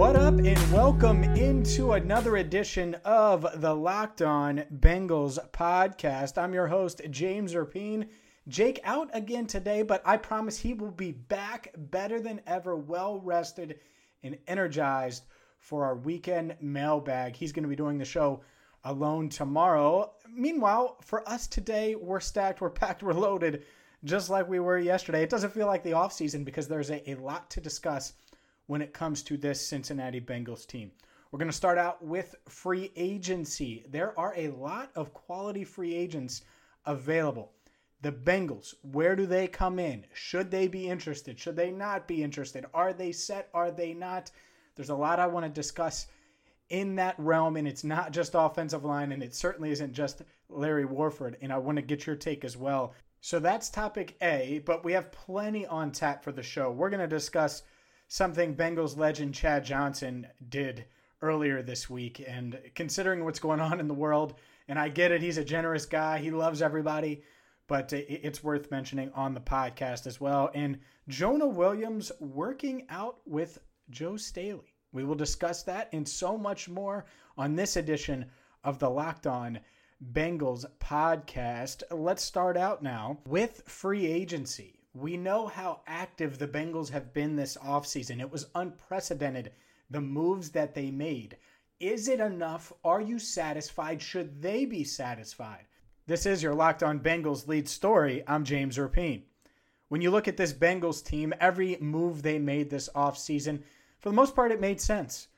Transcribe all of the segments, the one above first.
What up, and welcome into another edition of the Locked On Bengals podcast. I'm your host, James Rapien. Jake out again today, but I promise he will be back better than ever, well rested and energized for our weekend mailbag. He's going to be doing the show alone tomorrow. Meanwhile, for us today, we're stacked, we're packed, we're loaded, just like we were yesterday. It doesn't feel like the offseason because there's a, a lot to discuss when it comes to this Cincinnati Bengals team. We're going to start out with free agency. There are a lot of quality free agents available. The Bengals, where do they come in? Should they be interested? Should they not be interested? Are they set? Are they not? There's a lot I want to discuss in that realm, and it's not just offensive line, and it certainly isn't just Larry Warford. And I want to get your take as well. So that's topic A, but we have plenty on tap for the show. We're going to discuss something Bengals legend Chad Johnson did earlier this week. And considering what's going on in the world, and I get it, he's a generous guy, he loves everybody, but it's worth mentioning on the podcast as well. And Jonah Williams working out with Joe Staley. We will discuss that and so much more on this edition of the Locked On Bengals podcast. Let's start out now with free agency we know how active the Bengals have been this offseason. It was unprecedented, the moves that they made. Is it enough? Are you satisfied? Should they be satisfied? This is your Locked On Bengals lead story. I'm James Rapien. When you look at this Bengals team, every move they made this offseason, for the most part, it made sense,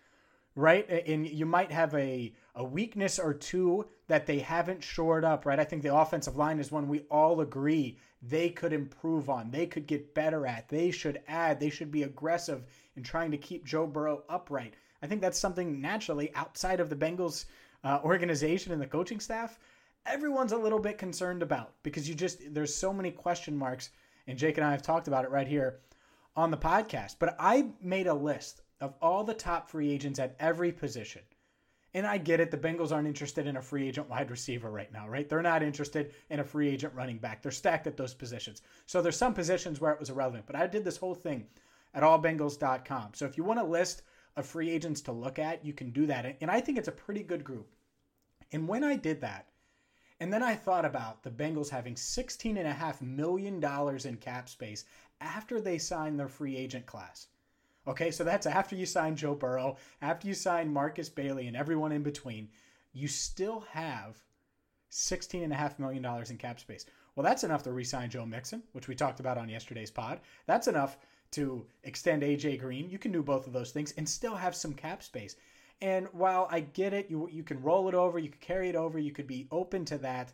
right? And you might have a, a weakness or two that they haven't shored up, right? I think the offensive line is one we all agree they could improve on, they could get better at, they should add, they should be aggressive in trying to keep Joe Burrow upright. I think that's something naturally outside of the Bengals uh, organization and the coaching staff, everyone's a little bit concerned about because you just, there's so many question marks. And Jake and I have talked about it right here on the podcast. But I made a list of all the top free agents at every position and I get it. The Bengals aren't interested in a free agent wide receiver right now, right? They're not interested in a free agent running back. They're stacked at those positions. So there's some positions where it was irrelevant. But I did this whole thing at allbengals.com. So if you want a list of free agents to look at, you can do that. And I think it's a pretty good group. And when I did that, and then I thought about the Bengals having $16.5 million in cap space after they signed their free agent class. Okay, so that's after you sign Joe Burrow, after you sign Markus Bailey, and everyone in between. You still have $16.5 million in cap space. Well, that's enough to re sign Joe Mixon, which we talked about on yesterday's pod. That's enough to extend AJ Green. You can do both of those things and still have some cap space. And while I get it, you, you can roll it over, you could carry it over, you could be open to that.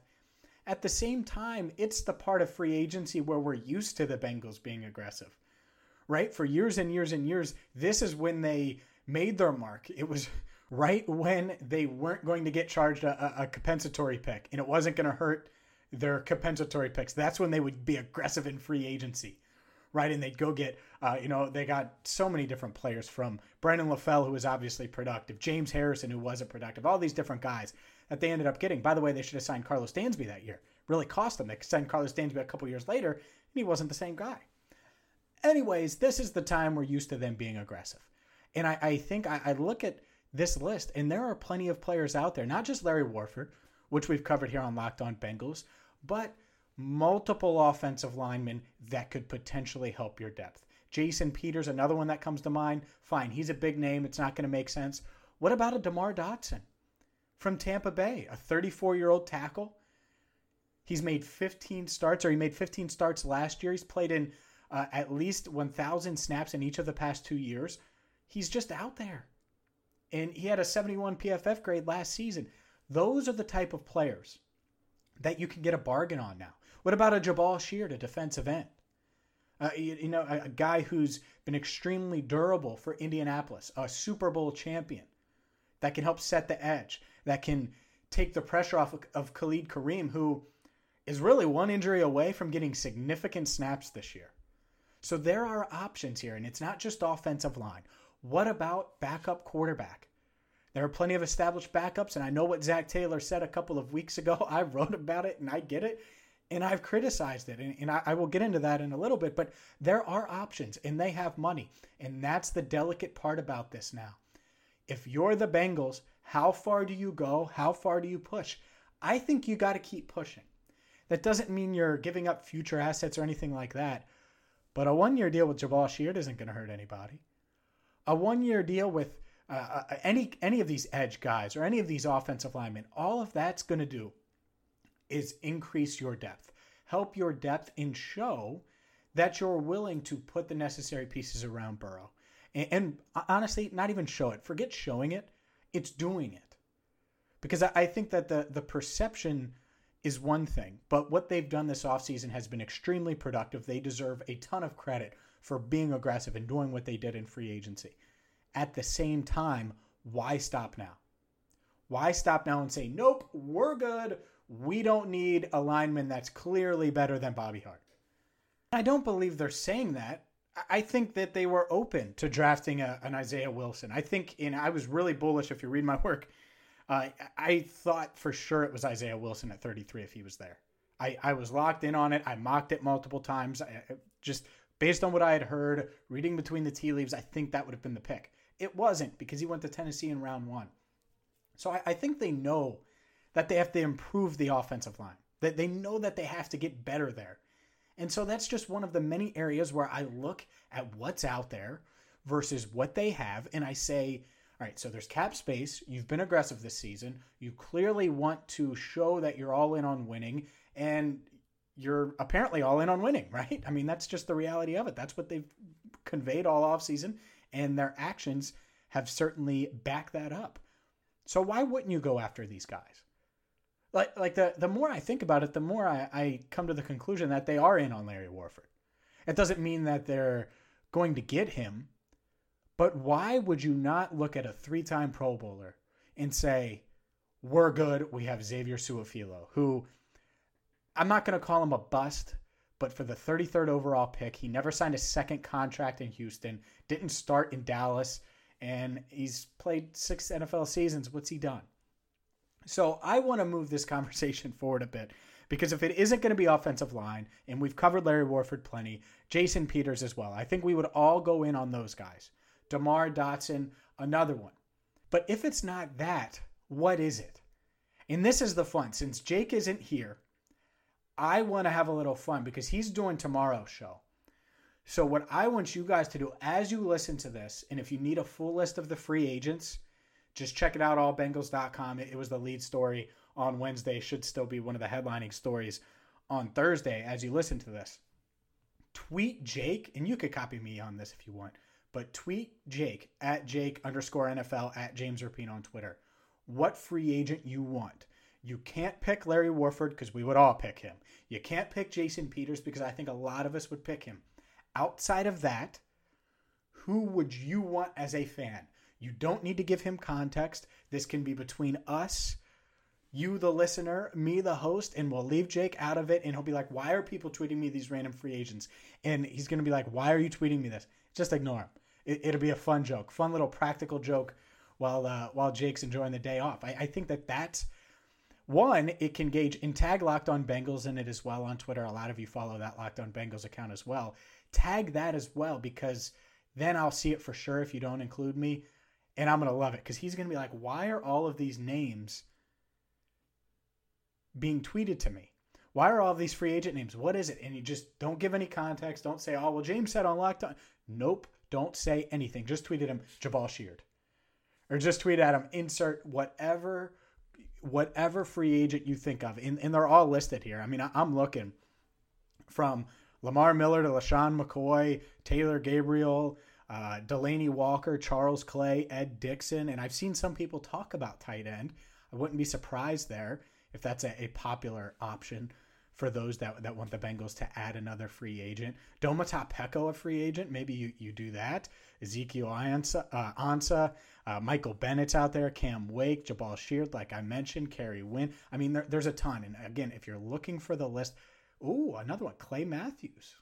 At the same time, it's the part of free agency where we're used to the Bengals being aggressive right? For years and years and years, this is when they made their mark. It was right when they weren't going to get charged a, a compensatory pick and it wasn't going to hurt their compensatory picks. That's when they would be aggressive in free agency, right? And they'd go get, uh, you know, they got so many different players from Brandon LaFell, who was obviously productive, James Harrison, who wasn't productive, all these different guys that they ended up getting. By the way, they should have signed Carlos Dansby that year. Really cost them. They signed Carlos Dansby a couple years later, and he wasn't the same guy. Anyways, this is the time we're used to them being aggressive. And I, I think I, I look at this list, and there are plenty of players out there, not just Larry Warford, which we've covered here on Locked On Bengals, but multiple offensive linemen that could potentially help your depth. Jason Peters, another one that comes to mind. Fine, he's a big name. It's not going to make sense. What about a DeMar Dotson from Tampa Bay, a 34 year old tackle? He's made 15 starts, or he made 15 starts last year. He's played in uh, at least 1,000 snaps in each of the past two years. He's just out there. And he had a 71 PFF grade last season. Those are the type of players that you can get a bargain on now. What about a Jabaal Sheard, a defensive end? Uh, you, you, know, a, a guy who's been extremely durable for Indianapolis, a Super Bowl champion that can help set the edge, that can take the pressure off of, of Khalid Kareem, who is really one injury away from getting significant snaps this year. So there are options here, and it's not just offensive line. What about backup quarterback? There are plenty of established backups, and I know what Zac Taylor said a couple of weeks ago. I wrote about it and I get it, and I've criticized it, and, and I, I will get into that in a little bit, but there are options, and they have money, and that's the delicate part about this now. If you're the Bengals, how far do you go? How far do you push? I think you got to keep pushing. That doesn't mean you're giving up future assets or anything like that. But a one year deal with Jabaal Sheard isn't going to hurt anybody. A one year deal with uh, uh, any any of these edge guys or any of these offensive linemen, all of that's going to do is increase your depth, help your depth, and show that you're willing to put the necessary pieces around Burrow. And, and honestly, not even show it. Forget showing it; it's doing it. Because I, I think that the the perception is one thing, but what they've done this offseason has been extremely productive. They deserve a ton of credit for being aggressive and doing what they did in free agency. At the same time, why stop now? Why stop now and say, nope, we're good. We don't need a lineman that's clearly better than Bobby Hart? I don't believe they're saying that. I think that they were open to drafting a, an Isaiah Wilson. I think, and I was really bullish if you read my work uh, I thought for sure it was Isaiah Wilson at 33 if he was there. I, I was locked in on it. I mocked it multiple times. I, just based on what I had heard, reading between the tea leaves, I think that would have been the pick. It wasn't because he went to Tennessee in round one. So I, I think they know that they have to improve the offensive line, that they know that they have to get better there. And so that's just one of the many areas where I look at what's out there versus what they have, and I say, all right, so there's cap space. You've been aggressive this season. You clearly want to show that you're all in on winning, and you're apparently all in on winning, right? I mean, that's just the reality of it. That's what they've conveyed all offseason, and their actions have certainly backed that up. So why wouldn't you go after these guys? Like, like the, the more I think about it, the more I, I come to the conclusion that they are in on Larry Warford. It doesn't mean that they're going to get him but why would you not look at a three time Pro Bowler and say, we're good. We have Xavier Su'a-Filo, who I'm not going to call him a bust, but for the 33rd overall pick, he never signed a second contract in Houston, didn't start in Dallas, and he's played six NFL seasons. What's he done? So I want to move this conversation forward a bit because if it isn't going to be offensive line, and we've covered Larry Warford plenty, Jason Peters as well, I think we would all go in on those guys. DeMar Dotson, another one. But if it's not that, what is it? And this is the fun. Since Jake isn't here, I want to have a little fun because he's doing tomorrow's show. So, what I want you guys to do as you listen to this, and if you need a full list of the free agents, just check it out, allbengals.com. It was the lead story on Wednesday, should still be one of the headlining stories on Thursday as you listen to this. Tweet Jake, and you could copy me on this if you want but tweet Jake at Jake underscore NFL at James Rapien on Twitter. What free agent you want. You can't pick Larry Warford because we would all pick him. You can't pick Jason Peters because I think a lot of us would pick him. Outside of that, who would you want as a fan? You don't need to give him context. This can be between us, you, the listener, me, the host, and we'll leave Jake out of it. And he'll be like, Why are people tweeting me these random free agents? And he's going to be like, Why are you tweeting me this? Just ignore him. It, will be a fun joke, fun little practical joke while uh, while Jake's enjoying the day off. I, I think that that's one. It can gauge and tag Locked On Bengals in it as well on Twitter. A lot of you follow that Locked On Bengals account as well. Tag that as well because then I'll see it for sure if you don't include me, and I'm gonna love it because he's gonna be like, why are all of these names being tweeted to me? Why are all these free agent names? What is it? And you just don't give any context. Don't say, oh, well, James said on Locked On. Nope. Don't say anything. Just tweet at him, Jabaal Sheard. Or just tweet at him, insert whatever whatever free agent you think of. And, and they're all listed here. I mean, I, I'm looking from Lamar Miller to LeSean McCoy, Taylor Gabriel, uh, Delanie Walker, Charles Clay, Ed Dickson. And I've seen some people talk about tight end. I wouldn't be surprised there if that's a, a popular option for those that, that want the Bengals to add another free agent. Domata Peko, a free agent. Maybe you, you do that. Ezekiel Ansah, uh, Ansah uh, Michael Bennett's out there, Cam Wake, Jabaal Sheard, like I mentioned, Kerry Wynn. I mean, there, there's a ton. And again, if you're looking for the list, ooh, another one, Clay Matthews.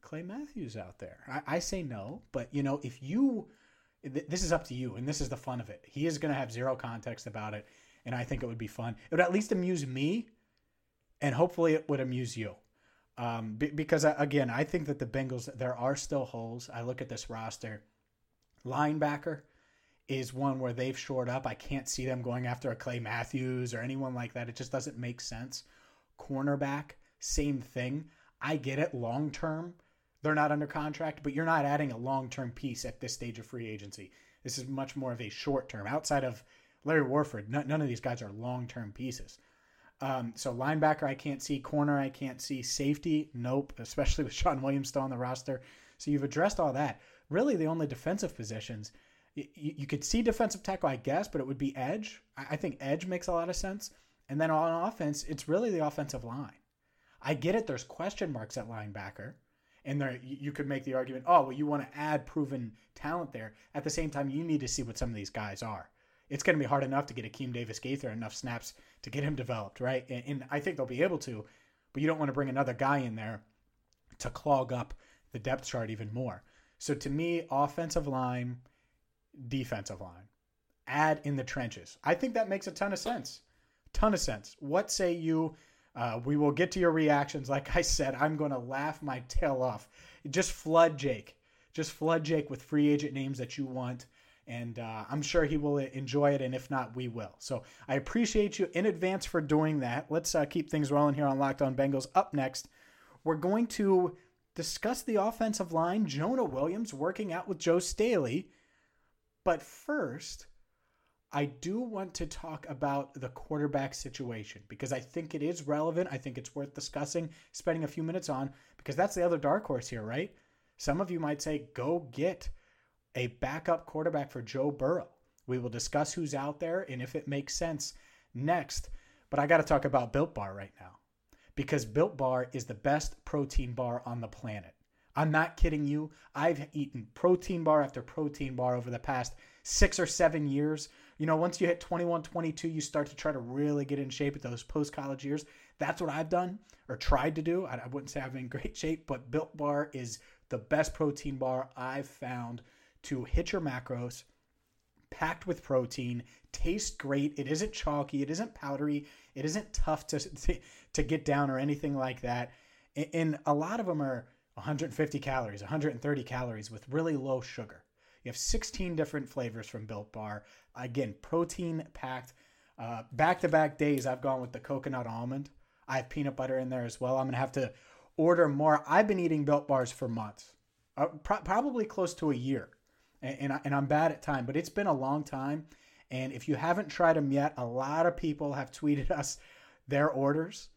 Clay Matthews out there. I, I say no, but you know, if you, th- this is up to you, and this is the fun of it. He is going to have zero context about it, and I think it would be fun. It would at least amuse me, and hopefully it would amuse you. Um, b- because uh, again, I think that the Bengals there are still holes. I look at this roster, linebacker is one where they've shored up. I can't see them going after a Clay Matthews or anyone like that. It just doesn't make sense. Cornerback, same thing. I get it long term. They're not under contract, but you're not adding a long term piece at this stage of free agency. This is much more of a short term. Outside of Larry Warford, none of these guys are long term pieces. Um, so linebacker, I can't see. Corner, I can't see. Safety, nope. Especially with Shawn Williams still on the roster. So you've addressed all that. Really, the only defensive positions you, you could see defensive tackle, I guess, but it would be edge. I think edge makes a lot of sense. And then on offense, it's really the offensive line. I get it. There's question marks at linebacker, and there you could make the argument, oh, well, you want to add proven talent there. At the same time, you need to see what some of these guys are. It's going to be hard enough to get Akeem Davis Gaither enough snaps to get him developed, right? And, and I think they'll be able to, but you don't want to bring another guy in there to clog up the depth chart even more. So to me, offensive line defensive line. Add in the trenches. I think that makes a ton of sense. Ton of sense. What say you? Uh, we will get to your reactions. Like I said, I'm going to laugh my tail off. Just flood Jake. Just flood Jake with free agent names that you want. And uh, I'm sure he will enjoy it. And if not, we will. So I appreciate you in advance for doing that. Let's uh, keep things rolling here on Locked On Bengals. Up next, we're going to discuss the offensive line. Jonah Williams working out with Joe Staley but first, I do want to talk about the quarterback situation because I think it is relevant. I think it's worth discussing, spending a few minutes on, because that's the other dark horse here, right? Some of you might say, go get a backup quarterback for Joe Burrow. We will discuss who's out there and if it makes sense next. But I got to talk about Built Bar right now because Built Bar is the best protein bar on the planet. I'm not kidding you. I've eaten protein bar after protein bar over the past six or seven years. You know, once you hit 21, 22, you start to try to really get in shape at those post college years. That's what I've done or tried to do. I, wouldn't say I'm in great shape, but Built Bar is the best protein bar I've found to hit your macros, packed with protein, tastes great. It isn't chalky, it isn't powdery, it isn't tough to, to, get down or anything like that. And a lot of them are 150 calories, 130 calories with really low sugar. You have 16 different flavors from Built Bar. Again, protein packed. Back to back days, I've gone with the coconut almond. I have peanut butter in there as well. I'm going to have to order more. I've been eating Built Bars for months, uh, pro- probably close to a year. And, and, I, and I'm bad at time, but it's been a long time. And if you haven't tried them yet, a lot of people have tweeted us their orders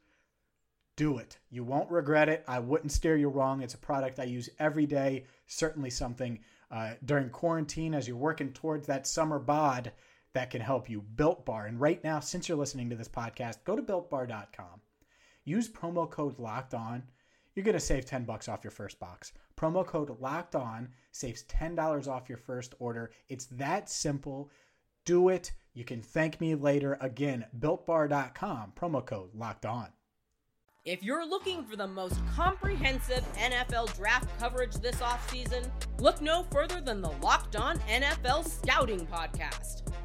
do it. You won't regret it. I wouldn't steer you wrong. It's a product I use every day. Certainly something uh, during quarantine as you're working towards that summer bod that can help you. Built Bar. And right now, since you're listening to this podcast, go to builtbar.com. Use promo code locked on. You're going to save 10 bucks off your first box. Promo code locked on saves $10 off your first order. It's that simple. Do it. You can thank me later. Again, builtbar.com, promo code locked on. If you're looking for the most comprehensive NFL draft coverage this offseason, look no further than the Locked On NFL Scouting Podcast.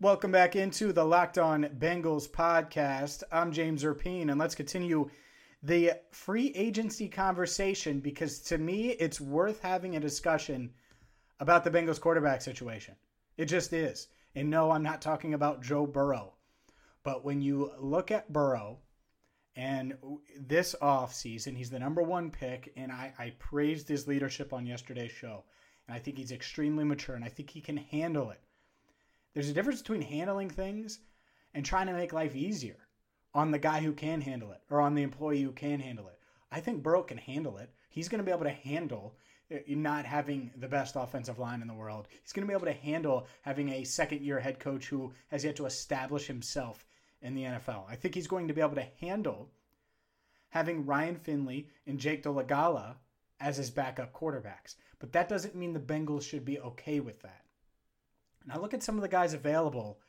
Welcome back into the Locked On Bengals podcast. I'm James Rapien, and let's continue the free agency conversation because to me, it's worth having a discussion about the Bengals quarterback situation. It just is. And no, I'm not talking about Joe Burrow. But when you look at Burrow and this offseason, he's the number one pick, and I, I praised his leadership on yesterday's show. And I think he's extremely mature, and I think he can handle it. There's a difference between handling things and trying to make life easier on the guy who can handle it or on the employee who can handle it. I think Burrow can handle it. He's going to be able to handle eh, not having the best offensive line in the world. He's going to be able to handle having a second year head coach who has yet to establish himself in the NFL. I think he's going to be able to handle having Ryan Finley and Jake Dolegala as his backup quarterbacks. But that doesn't mean the Bengals should be okay with that. Now look at some of the guys available.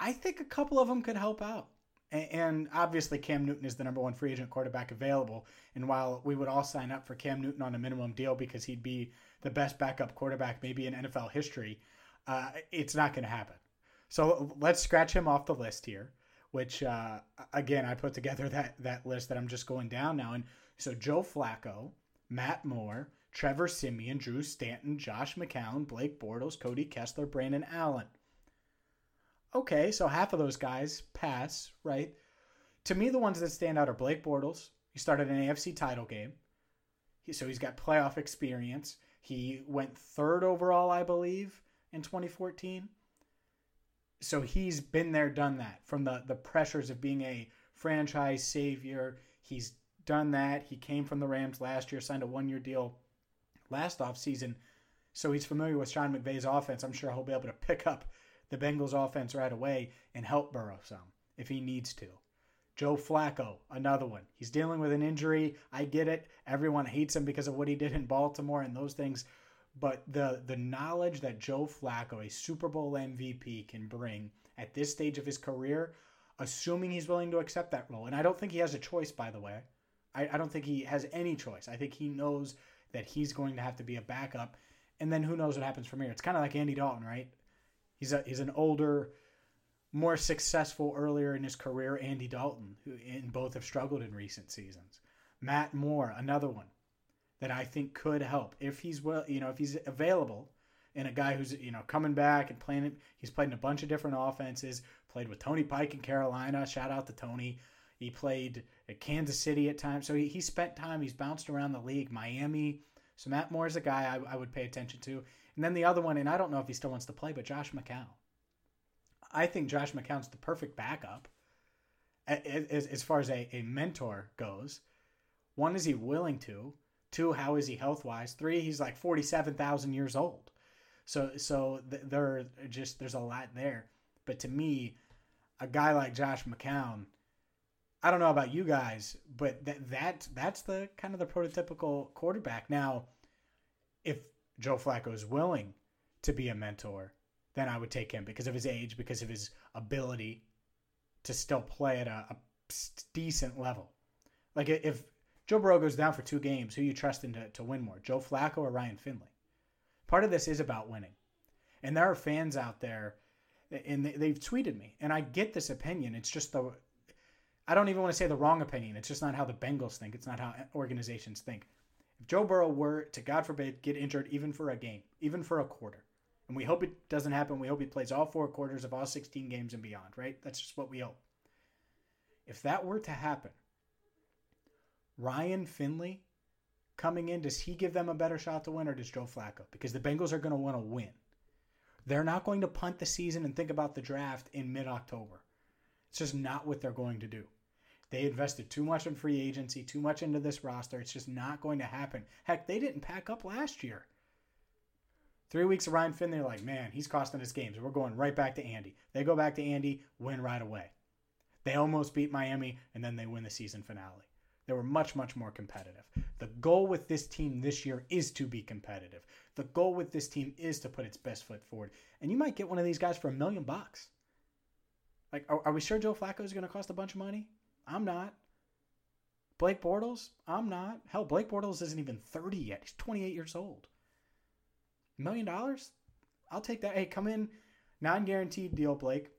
I think a couple of them could help out. And obviously, Cam Newton is the number one free agent quarterback available. And while we would all sign up for Cam Newton on a minimum deal because he'd be the best backup quarterback maybe in NFL history, uh, it's not going to happen. So let's scratch him off the list here. Which uh, again, I put together that that list that I'm just going down now. And so Joe Flacco, Matt Moore, Trevor Siemian, Drew Stanton, Josh McCown, Blake Bortles, Cody Kessler, Brandon Allen. Okay, so half of those guys pass, right? To me, the ones that stand out are Blake Bortles. He started an AFC title game. He, so he's got playoff experience. He went third overall, I believe, in 2014. So he's been there, done that. From the, the pressures of being a franchise savior, he's done that. He came from the Rams last year, signed a one year deal last offseason. So he's familiar with Sean McVay's offense. I'm sure he'll be able to pick up the Bengals offense right away and help Burrow some if he needs to. Joe Flacco, another one. He's dealing with an injury. I get it. Everyone hates him because of what he did in Baltimore and those things. But the the knowledge that Joe Flacco, a Super Bowl MVP, can bring at this stage of his career, assuming he's willing to accept that role. And I don't think he has a choice, by the way. I, I don't think he has any choice. I think he knows that he's going to have to be a backup. And then who knows what happens from here. It's kind of like Andy Dalton, right? He's a he's an older, more successful earlier in his career Andy Dalton, who in both have struggled in recent seasons. Matt Moore, another one that I think could help if he's well, you know, if he's available, and a guy who's you know coming back and playing. He's played in a bunch of different offenses. Played with Tony Pike in Carolina. Shout out to Tony. He played at Kansas City at times, so he, he spent time. He's bounced around the league. Miami. So Matt Moore is a guy I, I would pay attention to. And then the other one, and I don't know if he still wants to play, but Josh McCown. I think Josh McCown's the perfect backup as, as far as a, a mentor goes. One, is he willing to? Two, how is he health wise? Three, he's like 47,000 years old. So, so there just, there's a lot there. But to me, a guy like Josh McCown, I don't know about you guys, but that, that that's the kind of the prototypical quarterback. Now, if Joe Flacco is willing to be a mentor, then I would take him because of his age, because of his ability to still play at a, a decent level. Like if Joe Burrow goes down for two games, who you trusting to, to win more, Joe Flacco or Ryan Finley? Part of this is about winning. And there are fans out there, and they've tweeted me, and I get this opinion. It's just the, I don't even want to say the wrong opinion. It's just not how the Bengals think. It's not how organizations think. If Joe Burrow were to, God forbid, get injured even for a game, even for a quarter, and we hope it doesn't happen, we hope he plays all four quarters of all 16 games and beyond, right? That's just what we hope. If that were to happen, Ryan Finley coming in, does he give them a better shot to win or does Joe Flacco? Because the Bengals are going to want to win. They're not going to punt the season and think about the draft in mid October. It's just not what they're going to do. They invested too much in free agency, too much into this roster. It's just not going to happen. Heck, they didn't pack up last year. Three weeks of Ryan Finn, they're like, man, he's costing us games. We're going right back to Andy. They go back to Andy, win right away. They almost beat Miami, and then they win the season finale. They were much, much more competitive. The goal with this team this year is to be competitive. The goal with this team is to put its best foot forward. And you might get one of these guys for a million bucks. Like, are, are we sure Joe Flacco is going to cost a bunch of money? I'm not. Blake Bortles? I'm not. Hell, Blake Bortles isn't even 30 yet. He's 28 years old. Million dollars? I'll take that. Hey, come in, non-guaranteed deal, Blake,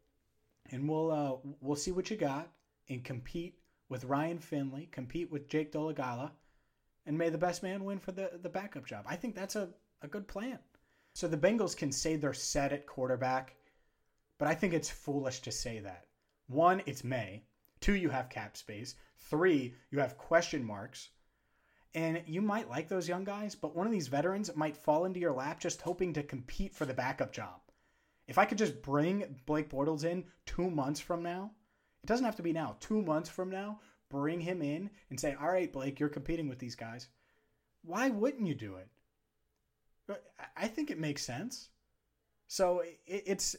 and we'll uh, we'll see what you got and compete with Ryan Finley, compete with Jake Dolegala, and may the best man win for the the backup job. I think that's a a good plan. So the Bengals can say they're set at quarterback, but I think it's foolish to say that. One, it's May. Two, you have cap space. Three, you have question marks. And you might like those young guys, but one of these veterans might fall into your lap just hoping to compete for the backup job. If I could just bring Blake Bortles in two months from now, it doesn't have to be now, two months from now, bring him in and say, all right, Blake, you're competing with these guys. Why wouldn't you do it? I think it makes sense. So it's,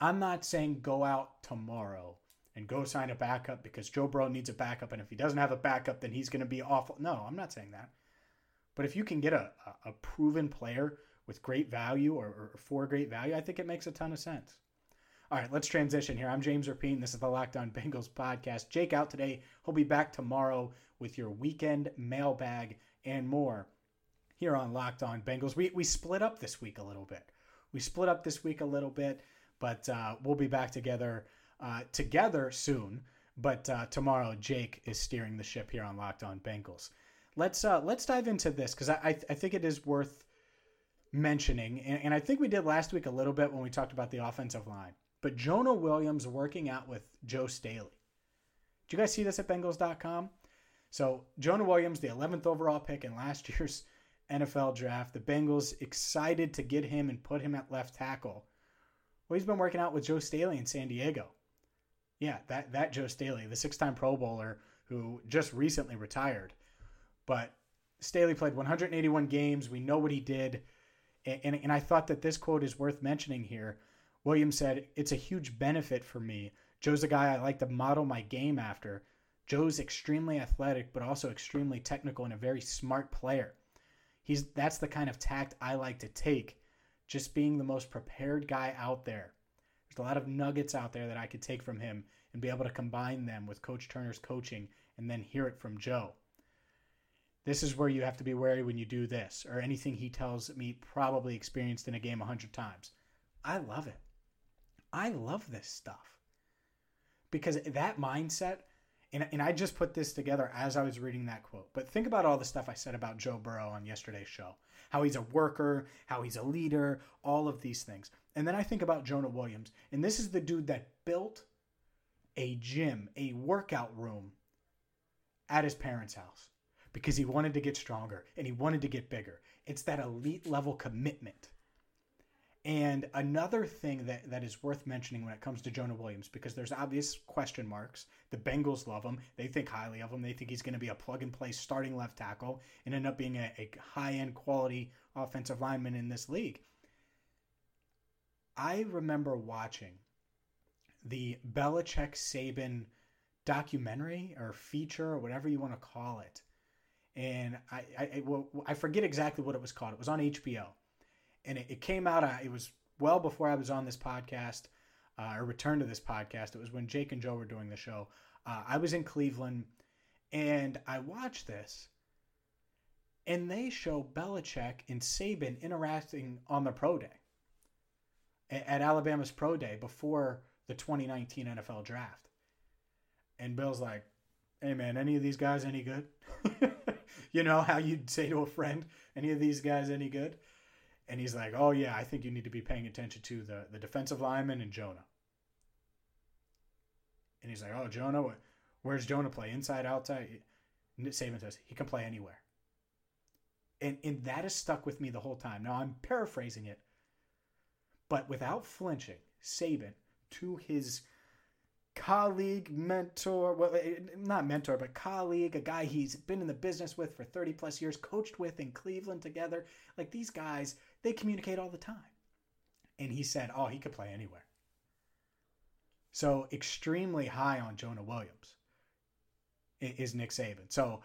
I'm not saying go out tomorrow and go sign a backup because Joe Burrow needs a backup. And if he doesn't have a backup, then he's going to be awful. No, I'm not saying that. But if you can get a, a proven player with great value or, or for great value, I think it makes a ton of sense. All right, let's transition here. I'm James Rapien. This is the Locked On Bengals podcast. Jake out today. He'll be back tomorrow with your weekend mailbag and more here on Locked On Bengals. We, we split up this week a little bit. We split up this week a little bit, but uh, we'll be back together uh, together soon. But uh, tomorrow, Jake is steering the ship here on Locked On Bengals. Let's uh, let's dive into this because I I, I, think it is worth mentioning, and, and I think we did last week a little bit when we talked about the offensive line. But Jonah Williams working out with Joe Staley. Did you guys see this at Bengals.com? So Jonah Williams, the 11th overall pick in last year's NFL draft. The Bengals excited to get him and put him at left tackle. Well, he's been working out with Joe Staley in San Diego. Yeah, that that Joe Staley, the six-time Pro Bowler who just recently retired. But Staley played 181 games. We know what he did. And, and, and I thought that this quote is worth mentioning here. Williams said, It's a huge benefit for me. Joe's a guy I like to model my game after. Joe's extremely athletic, but also extremely technical and a very smart player. He's that's the kind of tact I like to take. Just being the most prepared guy out there. There's a lot of nuggets out there that I could take from him and be able to combine them with Coach Turner's coaching and then hear it from Joe. This is where you have to be wary when you do this, or anything he tells me probably experienced in a game a hundred times. I love it. I love this stuff. Because that mindset and, and I just put this together as I was reading that quote. But think about all the stuff I said about Joe Burrow on yesterday's show how he's a worker, how he's a leader, all of these things. And then I think about Jonah Williams. And this is the dude that built a gym, a workout room at his parents' house because he wanted to get stronger and he wanted to get bigger. It's that elite level commitment and another thing that, that is worth mentioning when it comes to Jonah Williams, because there's obvious question marks. The Bengals love him. They think highly of him. They think he's going to be a plug and play starting left tackle and end up being a, a high end quality offensive lineman in this league. I remember watching the Belichick Saban documentary or feature or whatever you want to call it. And I, I, well, I forget exactly what it was called. It was on HBO and it, it came out. Uh, it was well before I was on this podcast uh, or returned to this podcast. It was when Jake and Joe were doing the show. Uh, I was in Cleveland, and I watched this, and they show Belichick and Saban interacting on the pro day at Alabama's pro day before the 2019 NFL draft. And Bill's like, "Hey man, any of these guys any good?" you know how you'd say to a friend, "Any of these guys any good?" And he's like, "Oh yeah, I think you need to be paying attention to the the defensive lineman and Jonah." And he's like, "Oh, Jonah, where's Jonah play? Inside, outside?" Saban says he can play anywhere. And and that has stuck with me the whole time. Now I'm paraphrasing it, but without flinching, Saban to his colleague, mentor, well, eh, not mentor, but colleague, a guy he's been in the business with for 30 plus years, coached with in Cleveland together. Like these guys, they communicate all the time. And he said, oh, he could play anywhere. So extremely high on Jonah Williams is Nick Saban. So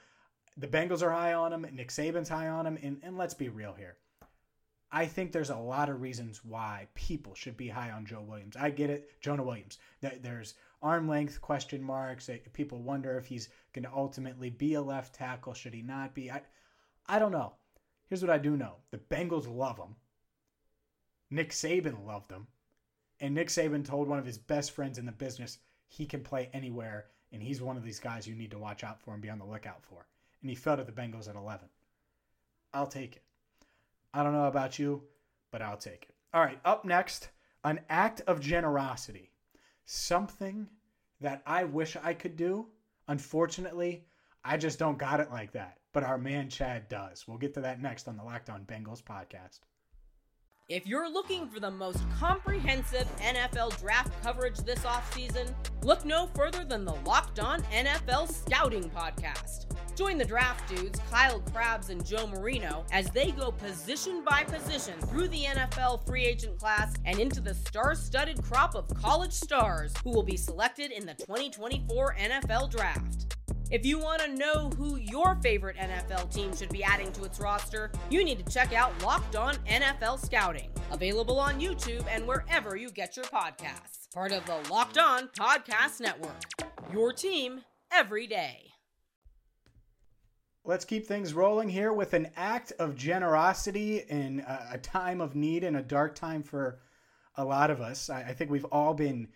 the Bengals are high on him, Nick Saban's high on him, and, and let's be real here. I think there's a lot of reasons why people should be high on Joe Williams. I get it, Jonah Williams. There's arm length question marks. People wonder if he's going to ultimately be a left tackle. Should he not be? I, I don't know. Here's what I do know: the Bengals love him. Nick Saban loved him, and Nick Saban told one of his best friends in the business he can play anywhere, and he's one of these guys you need to watch out for and be on the lookout for. And he fell to the Bengals at 11. I'll take it. I don't know about you, but I'll take it. All right, up next, an act of generosity. Something that I wish I could do. Unfortunately, I just don't got it like that. But our man Chad does. We'll get to that next on the Locked On Bengals podcast. If you're looking for the most comprehensive NFL draft coverage this offseason, look no further than the Locked On NFL Scouting Podcast. Join the draft dudes, Kyle Crabbs and Joe Marino, as they go position by position through the NFL free agent class and into the star studded crop of college stars who will be selected in the 2024 NFL Draft. If you want to know who your favorite NFL team should be adding to its roster, you need to check out Locked On NFL Scouting, available on YouTube and wherever you get your podcasts. Part of the Locked On Podcast Network. Your team every day. Let's keep things rolling here with an act of generosity in a, time of need and a dark time for a lot of us. I, think we've all been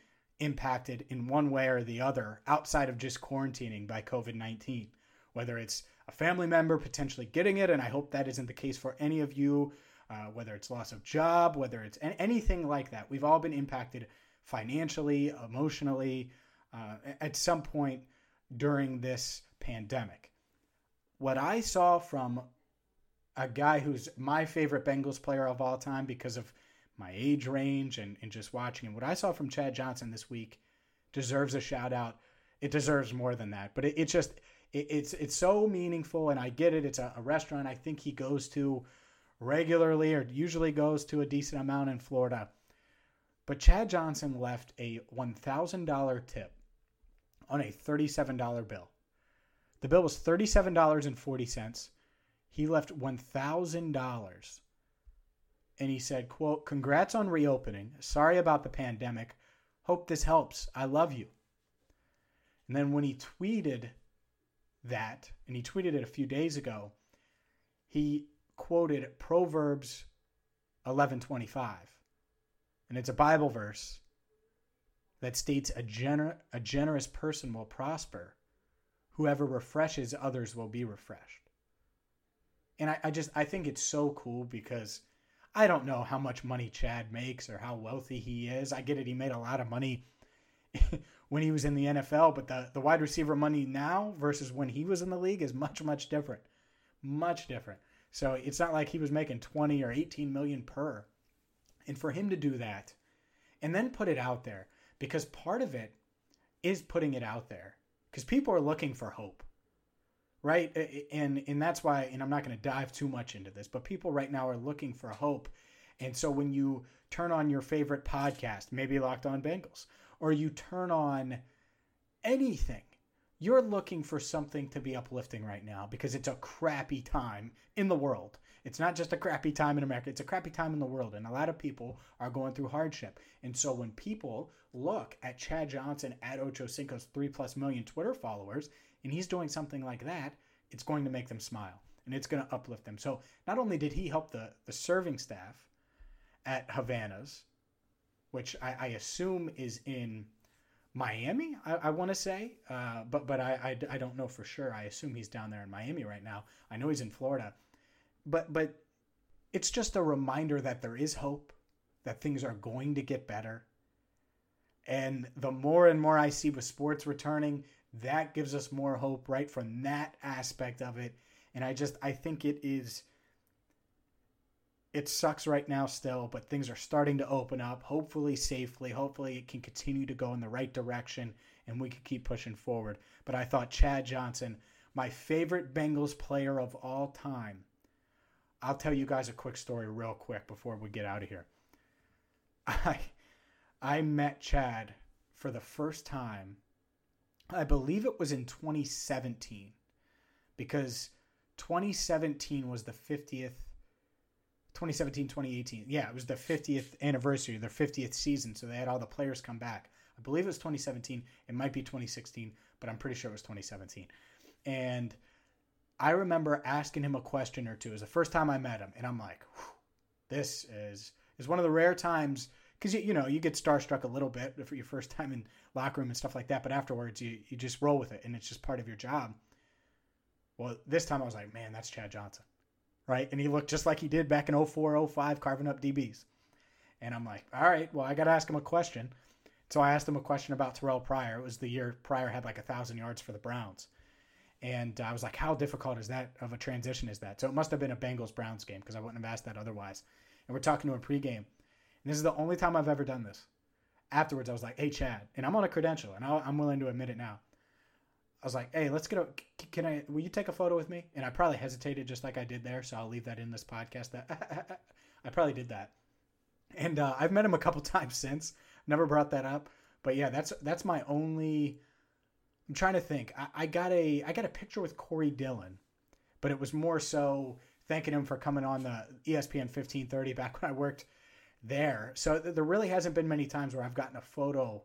impacted in one way or the other outside of just quarantining by COVID 19. Whether it's a family member potentially getting it, and I hope that isn't the case for any of you, uh, whether it's loss of job, whether it's anything like that. We've all been impacted financially, emotionally, uh, at some point during this pandemic. What I saw from a guy who's my favorite Bengals player of all time because of my age range and, and just watching him. What I saw from Chad Johnson this week deserves a shout out. It deserves more than that, but it, it's just it, it's it's so meaningful, and I get it. It's a, a restaurant I think he goes to regularly or usually goes to a decent amount in Florida. But Chad Johnson left a $1,000 tip on a $37 bill. The bill was $37.40. He left $1,000 and he said, quote, Congrats on reopening. Sorry about the pandemic. Hope this helps. I love you. And then when he tweeted that, and he tweeted it a few days ago, he quoted Proverbs 11:25. And it's a Bible verse that states a, gener- a generous person will prosper. Whoever refreshes others will be refreshed. And I, I just I think it's so cool because I don't know how much money Chad makes or how wealthy he is. I get it, he made a lot of money when he was in the NFL, but the, the wide receiver money now versus when he was in the league is much, much different. Much different. So it's not like he was making 20 or 18 million per. And for him to do that and then put it out there, because part of it is putting it out there, because people are looking for hope right? And and that's why, and I'm not going to dive too much into this, but people right now are looking for hope. And so when you turn on your favorite podcast, maybe Locked On Bengals, or you turn on anything, you're looking for something to be uplifting right now because it's a crappy time in the world. It's not just a crappy time in America, it's a crappy time in the world. And a lot of people are going through hardship. And so when people look at Chad Johnson at Ochocinco's three plus million Twitter followers and he's doing something like that, it's going to make them smile and it's going to uplift them. So not only did he help the, the serving staff at Havana's, which I, I assume is in Miami, I, I want to say, uh, but but I, I, I don't know for sure. I assume he's down there in Miami right now. I know he's in Florida, but but it's just a reminder that there is hope, that things are going to get better. And the more and more I see with sports returning, that gives us more hope right from that aspect of it. And i just i think it is it sucks right now still but things are starting to open up hopefully safely. Hopefully it can continue to go in the right direction and we can keep pushing forward. But i thought chad johnson my favorite bengals player of all time. I'll tell you guys a quick story real quick before we get out of here. I i met chad for the first time I believe it was in 2017, because 2017 was the 50th 2017 2018 yeah it was the 50th anniversary their 50th season so they had all the players come back. I believe it was 2017 it might be 2016 but i'm pretty sure it was 2017 and i remember asking him a question or two. It was the first time i met him and i'm like this is is one of the rare times because you, you know you get starstruck a little bit for your first time in locker room and stuff like that but afterwards you, you just roll with it and it's just part of your job well this time i was like man that's chad johnson right? And he looked just like he did back in 04, 05, carving up DBs. And I'm like, all right, well, I got to ask him a question. So I asked him a question about Terrelle Pryor. It was the year Pryor had like a thousand yards for the Browns. And I was like, how difficult is that of a transition is that? So it must have been a Bengals Browns game because I wouldn't have asked that otherwise. And we're talking to him pregame. And this is the only time I've ever done this. Afterwards, I was like, hey, Chad. And I'm on a credential, and I'm willing to admit it now. I was like, "Hey, let's get a. Can I? Will you take a photo with me?" And I probably hesitated just like I did there, so I'll leave that in this podcast. That I probably did that, and uh, I've met him a couple times since. Never brought that up, but yeah, that's that's my only. I'm trying to think. I, I got a I got a picture with Corey Dillon, but it was more so thanking him for coming on the ESPN 1530 back when I worked there. So there really hasn't been many times where I've gotten a photo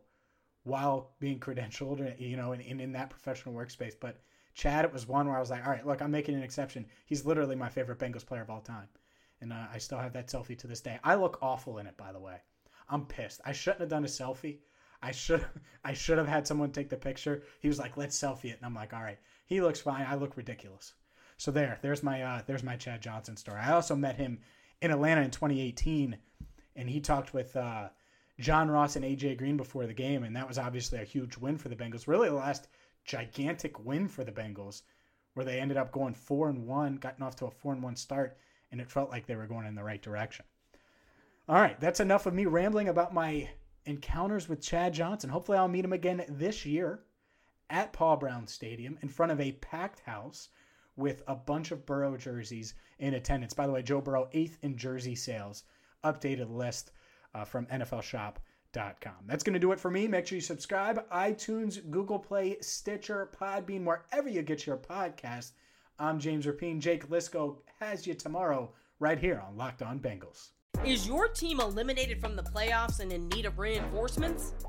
while being credentialed, you know, and, in in that professional workspace. But Chad, it was one where I was like, all right, look, I'm making an exception. He's literally my favorite Bengals player of all time. And uh, I still have that selfie to this day. I look awful in it, by the way. I'm pissed. I shouldn't have done a selfie. I should I should have had someone take the picture. He was like, "Let's selfie it," and I'm like, "All right." He looks fine. I look ridiculous. So there, there's my uh, there's my Chad Johnson story. I also met him in Atlanta in 2018, and he talked with uh, John Ross and AJ Green before the game, and that was obviously a huge win for the Bengals. Really, the last gigantic win for the Bengals, where they ended up going four and one, gotten off to a four and one start, and it felt like they were going in the right direction. All right, that's enough of me rambling about my encounters with Chad Johnson. Hopefully, I'll meet him again this year at Paul Brown Stadium in front of a packed house with a bunch of Burrow jerseys in attendance. By the way, Joe Burrow eighth in jersey sales. Updated list uh, from NFLShop.com. That's going to do it for me. Make sure you subscribe. iTunes, Google Play, Stitcher, Podbean, wherever you get your podcast. I'm James Rapien. Jake Liskow has you tomorrow right here on Locked On Bengals. Is your team eliminated from the playoffs and in need of reinforcements?